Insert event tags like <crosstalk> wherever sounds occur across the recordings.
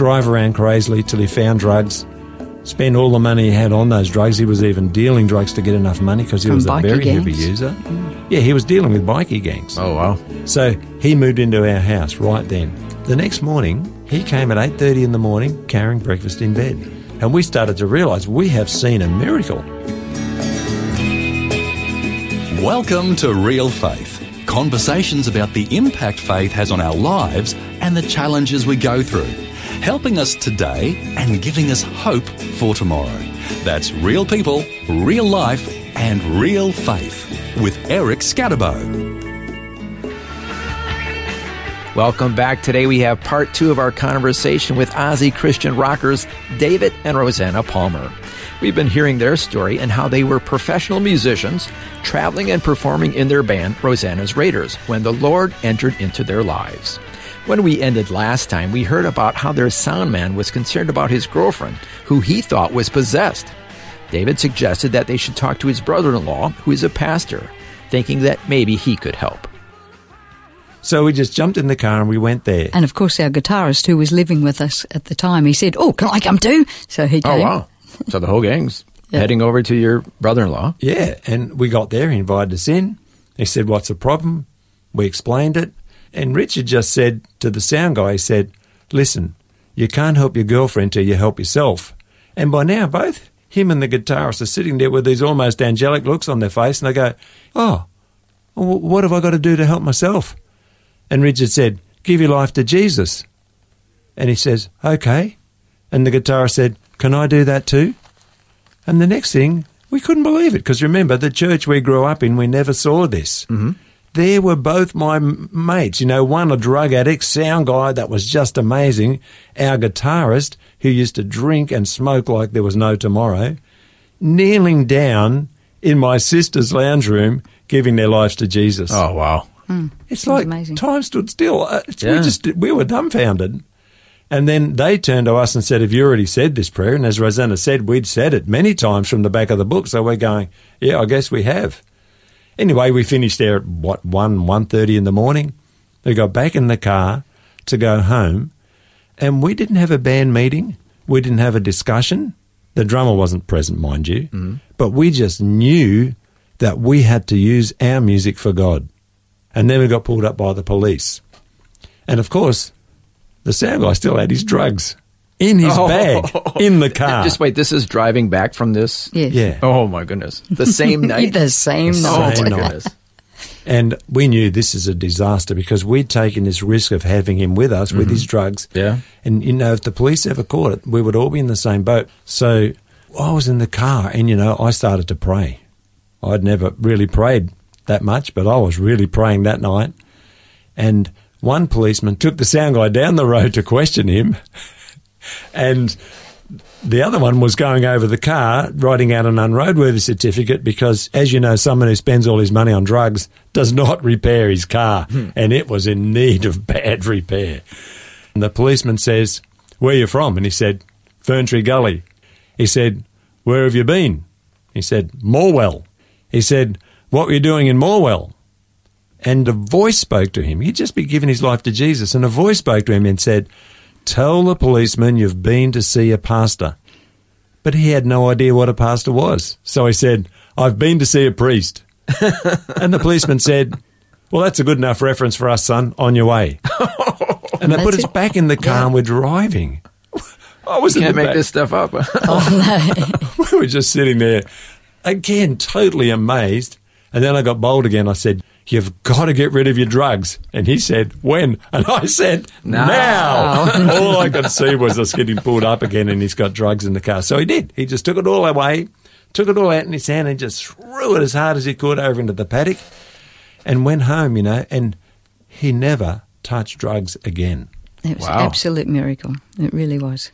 drive around crazily till he found drugs, spend all the money he had on those drugs. He was even dealing drugs to get enough money because he From was a bikie very heavy gangs? user. Yeah, he was dealing with bikie gangs. Oh wow! So he moved into our house right then. The next morning, he came at 8:30 in the morning carrying breakfast in bed. And we started to realize we have seen a miracle. Welcome to Real Faith. Conversations about the impact faith has on our lives and the challenges we go through, helping us today and giving us hope for tomorrow. That's real people, real life, and real faith with Eric Skattebo. Welcome back. Today we have part two of our conversation with Aussie Christian rockers David and Rosanna Palmer. We've been hearing their story and how they were professional musicians traveling and performing in their band Rosanna's Raiders when the Lord entered into their lives. When we ended last time, we heard about how their sound man was concerned about his girlfriend, who he thought was possessed. David suggested that they should talk to his brother in law, who is a pastor, thinking that maybe he could help. So we just jumped in the car and we went there. And of course, our guitarist who was living with us at the time, he said, "Oh, can I come too?" So he oh, came. Oh wow! So the whole gang's Yeah. heading over to your brother-in-law. Yeah, and we got there, he invited us in. He said, What's the problem? We explained it. And Richard just said to the sound guy, he said, Listen, you can't help your girlfriend till you help yourself. And by now, both him and the guitarist are sitting there with these almost angelic looks on their face, and they go, Oh, wh- what have I got to do to help myself? And Richard said, Give your life to Jesus. And he says, Okay. And the guitarist said, Can I do that too? And the next thing, we couldn't believe it because remember, the church we grew up in, we never saw this. Mm-hmm. There were both my mates, you know, one a drug addict, sound guy that was just amazing, our guitarist who used to drink and smoke like there was no tomorrow, kneeling down in my sister's lounge room, giving their lives to Jesus. Oh wow! It's like amazing. time stood still. Uh, it's- Yeah. We just we were dumbfounded, and then they turned to us and said, "Have you already said this prayer?" And as Rosanna said, we'd said it many times from the back of the book. So we're going, "Yeah, I guess we have." Anyway, we finished there at what one one thirty in the morning. We got back in the car to go home, and we didn't have a band meeting. We didn't have a discussion. The drummer wasn't present, mind you, mm-hmm. but we just knew that we had to use our music for God. And then we got pulled up by the police. And of course, the sound guy still had his drugs in his Oh. bag in the <laughs> car. Just wait. This is driving back from this. Yes. Yeah. Oh my goodness! The same <laughs> night. the same The night. oh same my night. goodness! And we knew this is a disaster because we'd taken this risk of having him with us with his mm-hmm. drugs. Yeah. And, you know, if the police ever caught it, we would all be in the same boat. So I was in the car and, you know, I started to pray. I'd never really prayed that much, but I was really praying that night. And one policeman took the sound guy down the road to question him. <laughs> and the other one was going over the car, writing out an unroadworthy certificate because, as you know, someone who spends all his money on drugs does not <laughs> repair his car, hmm. and it was in need of bad repair. And the policeman says, Where are you from? And he said, Ferntree Gully. He said, Where have you been? He said, Morwell. He said, What were you doing in Morwell? And a voice spoke to him. He'd just been giving his life to Jesus, and a voice spoke to him and said, Tell the policeman you've been to see a pastor. But he had no idea what a pastor was. So he said, I've been to see a priest. <laughs> and the policeman said, Well, that's a good enough reference for us, son. On your way. <laughs> and they put us it. back in the car and we're driving. I was in Can't make back. this stuff up. Oh, <laughs> we were just sitting there, again, totally amazed. And then I got bold again. I said, You've got to get rid of your drugs. And he said, When? <laughs> And I said, Now. Now. <laughs> all I could see was us getting pulled up again, and he's got drugs in the car. So he did. He just took it all away, took it all out in his hand, and just threw it as hard as he could over into the paddock and went home, you know. And he never touched drugs again. It was Wow. an absolute miracle. It really was.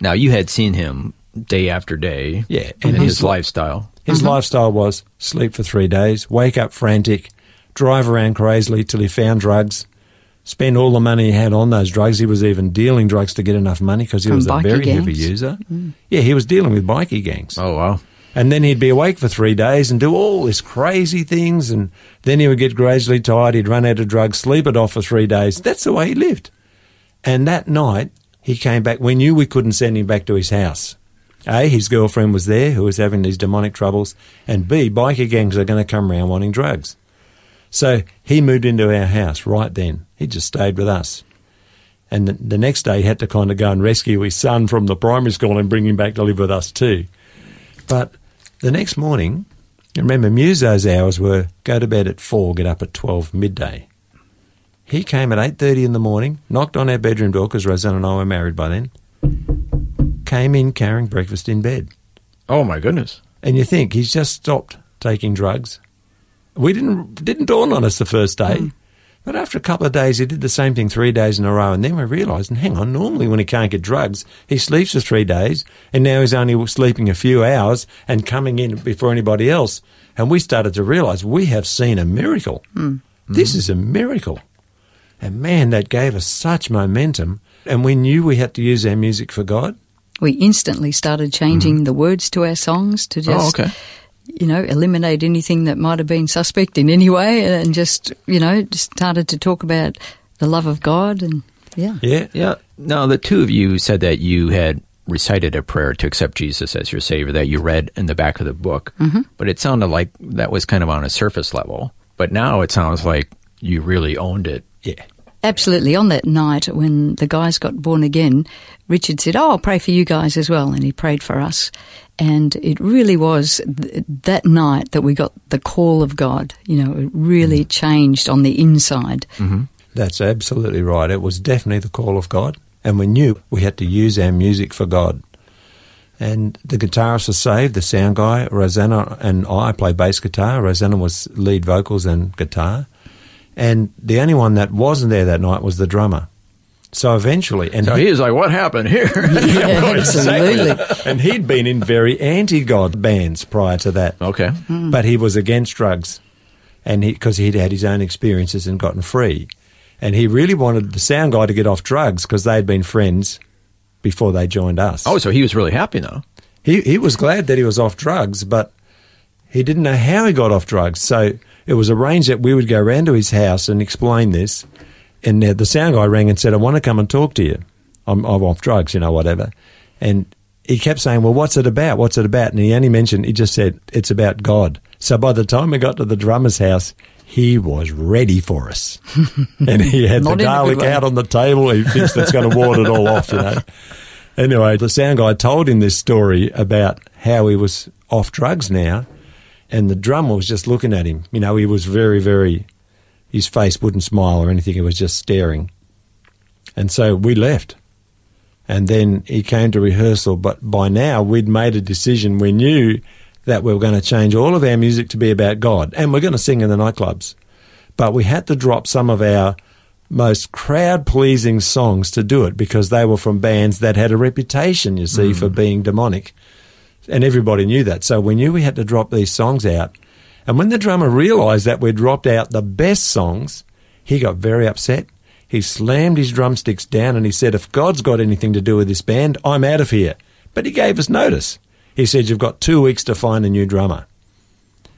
Now, you had seen him day after day. Yeah, And and his his- lifestyle. His mm-hmm. lifestyle was sleep for three days, wake up frantic, drive around crazily till he found drugs, spend all the money he had on those drugs. He was even dealing drugs to get enough money because he From was a bikie very heavy gangs. user. Hmm. Yeah, he was dealing with bikie gangs. Oh, wow. And then he'd be awake for three days and do all these crazy things. And then he would get gradually tired. He'd run out of drugs, sleep it off for three days. That's the way he lived. And that night, he came back. We knew we couldn't send him back to his house. A, his girlfriend was there who was having these demonic troubles. And B, biker gangs are going to come around wanting drugs. So he moved into our house right then. He just stayed with us. And the, the next day, he had to kind of go and rescue his son from the primary school and bring him back to live with us too. But the next morning, remember Muso's hours were go to bed at four, get up at twelve midday. He came at eight thirty in the morning, knocked on our bedroom door because Rosanna and I were married by then. Came in carrying breakfast in bed, Oh, my goodness. and you think he's just stopped taking drugs. We didn't didn't dawn on us the first day, hmm. but after a couple of days, he did the same thing three days in a row, and then we realised, and hang on, normally when he can't get drugs, he sleeps for three days, and now he's only sleeping a few hours and coming in before anybody else, and we started to realise we have seen a miracle. Hmm. This is a miracle, and man, that gave us such momentum, and we knew we had to use our music for God. We instantly started changing hmm. the words to our songs to oh, just, oh, okay. You know, eliminate anything that might have been suspect in any way and just, you know, just started to talk about the love of God and, yeah. Yeah, Yeah. Now, the two of you said that you had recited a prayer to accept Jesus as your Savior that you read in the back of the book, mm-hmm. but it sounded like that was kind of on a surface level. But now it sounds like you really owned it. yeah. Absolutely. On that night when the guys got born again, Richard said, Oh, I'll pray for you guys as well. And he prayed for us. And it really was th- that night that we got the call of God. You know, it really mm-hmm. changed on the inside. Mm-hmm. That's absolutely right. It was definitely the call of God, and we knew we had to use our music for God. And the guitarist was saved, the sound guy, Rosanna and I play bass guitar. Rosanna was lead vocals and guitar. And the only one that wasn't there that night was the drummer. So eventually, and So he was like, What happened here? <laughs> Yeah, <laughs> absolutely. and he'd been in very anti-God bands prior to that. okay. Hmm. but he was against drugs, and he because he'd had his own experiences and gotten free, and he really wanted the sound guy to get off drugs because they'd been friends before they joined us. Oh, so he was really happy now. he he was glad that he was off drugs, but he didn't know how he got off drugs. So it was arranged that we would go round to his house and explain this. And the sound guy rang and said, "I want to come and talk to you. I'm, I'm off drugs, you know, whatever." And he kept saying, "Well, what's it about? What's it about?" And he only mentioned, he just said, "It's about God." So by the time we got to the drummer's house, he was ready for us, <laughs> and he had the Not in a good garlic out on the table. He thinks that's going to ward it all off, you know. Anyway, the sound guy told him this story about how he was off drugs now, and the drummer was just looking at him. You know, he was very, very. His face wouldn't smile or anything; he was just staring. And so we left, and then he came to rehearsal. But by now, we'd made a decision. We knew that we were going to change all of our music to be about God, and we're going to sing in the nightclubs. But we had to drop some of our most crowd pleasing songs to do it because they were from bands that had a reputation, you see, for mm. being demonic. And everybody knew that. So we knew we had to drop these songs out. And when the drummer realised that we'd dropped out the best songs, he got very upset. He slammed his drumsticks down and he said, If God's got anything to do with this band, I'm out of here. But he gave us notice. He said, You've got two weeks to find a new drummer.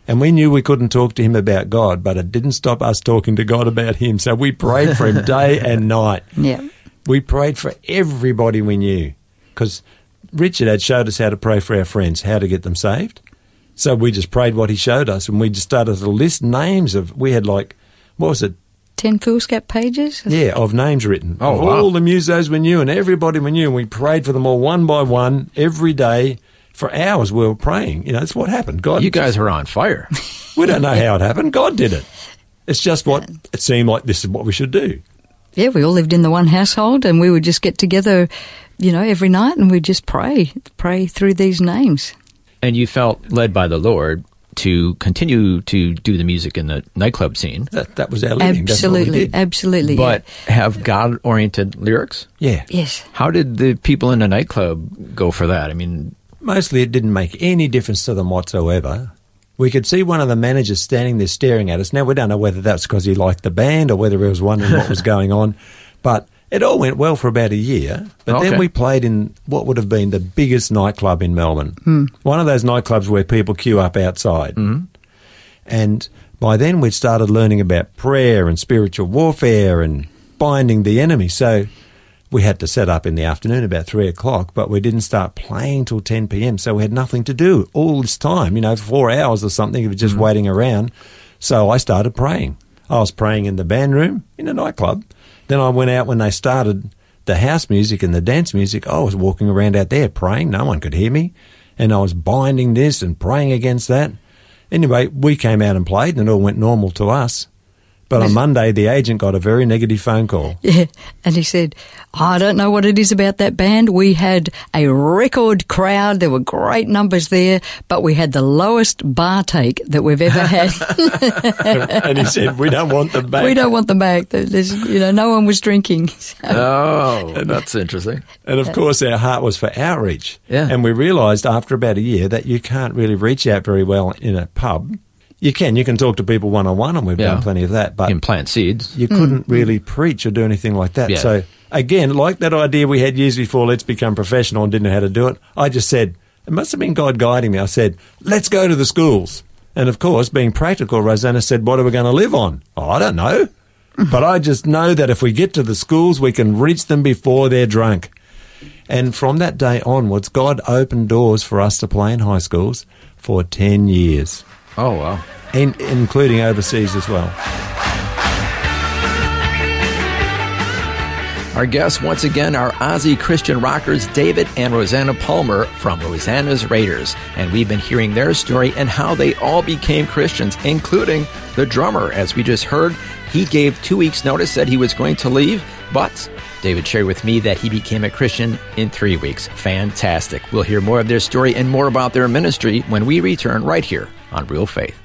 And we knew we couldn't talk to him about God, but it didn't stop us talking to God about him. So we prayed for him <laughs> day and night. Yeah. We prayed for everybody we knew because Richard had showed us how to pray for our friends, how to get them saved. So we just prayed what he showed us and we just started to list names of, we had like, what was it? 10 foolscap pages? Yeah, of names written. Oh, of wow. all the musos we knew and everybody we knew. And we prayed for them all one by one every day for hours. We were praying. You know, that's what happened. God, You guys were on fire. <laughs> we don't know how it happened. God did it. It's just what it seemed like this is what we should do. Yeah, we all lived in the one household and we would just get together, you know, every night and we'd just pray, pray through these names. and you felt led by the Lord to continue to do the music in the nightclub scene, That, that was our living. That's what we Absolutely, did. absolutely. but have God oriented lyrics. Yeah. yes. How did the people in the nightclub go for that? I mean, Mostly it didn't make any difference to them whatsoever. We could see one of the managers standing there staring at us. Now, we don't know whether that's because he liked the band or whether he was wondering what was <laughs> going on. But it all went well for about a year. But Okay. then we played in what would have been the biggest nightclub in Melbourne. Hmm. One of those nightclubs where people queue up outside. Hmm. And by then we'd started learning about prayer and spiritual warfare and binding the enemy. So we had to set up in the afternoon about three o'clock, but we didn't start playing till 10 p.m. So we had nothing to do all this time, you know, four hours or something of just hmm. waiting around. So I started praying. I was praying in the band room in a nightclub. Then I went out when they started the house music and the dance music. I was walking around out there praying. No one could hear me. And I was binding this and praying against that. Anyway, we came out and played and it all went normal to us. But on Monday, the agent got a very negative phone call. <laughs> Yeah. And he said, I don't know what it is about that band. We had a record crowd. There were great numbers there, but we had the lowest bar take that we've ever had. <laughs> and he said, "We don't want them back." we don't want them back. There's, you know, no one was drinking. <laughs> oh, that's interesting. And of course, our heart was for outreach. Yeah. And we realised after about a year that you can't really reach out very well in a pub. You can, you can talk to people one on one, and we've Yeah. done plenty of that. But You can plant seeds. you hmm. couldn't really preach or do anything like that. Yeah. So again, like that idea we had years before, let's become professional and didn't know how to do it. I just said it must have been God guiding me. I said, let's go to the schools. And of course, being practical, Rosanna said, what are we going to live on? Oh, I don't know. Mm-hmm. but I just know that if we get to the schools, we can reach them before they're drunk. And from that day onwards, God opened doors for us to play in high schools for 10 years, Oh, wow. in, including overseas as well. Our guests once again are Aussie Christian rockers David and Rosanna Palmer from Rosanna's Raiders. And we've been hearing their story and how they all became Christians, including the drummer. As we just heard, he gave two weeks' notice that he was going to leave, but David shared with me that he became a Christian in three weeks. Fantastic. We'll hear more of their story and more about their ministry when we return right here on Real Faith.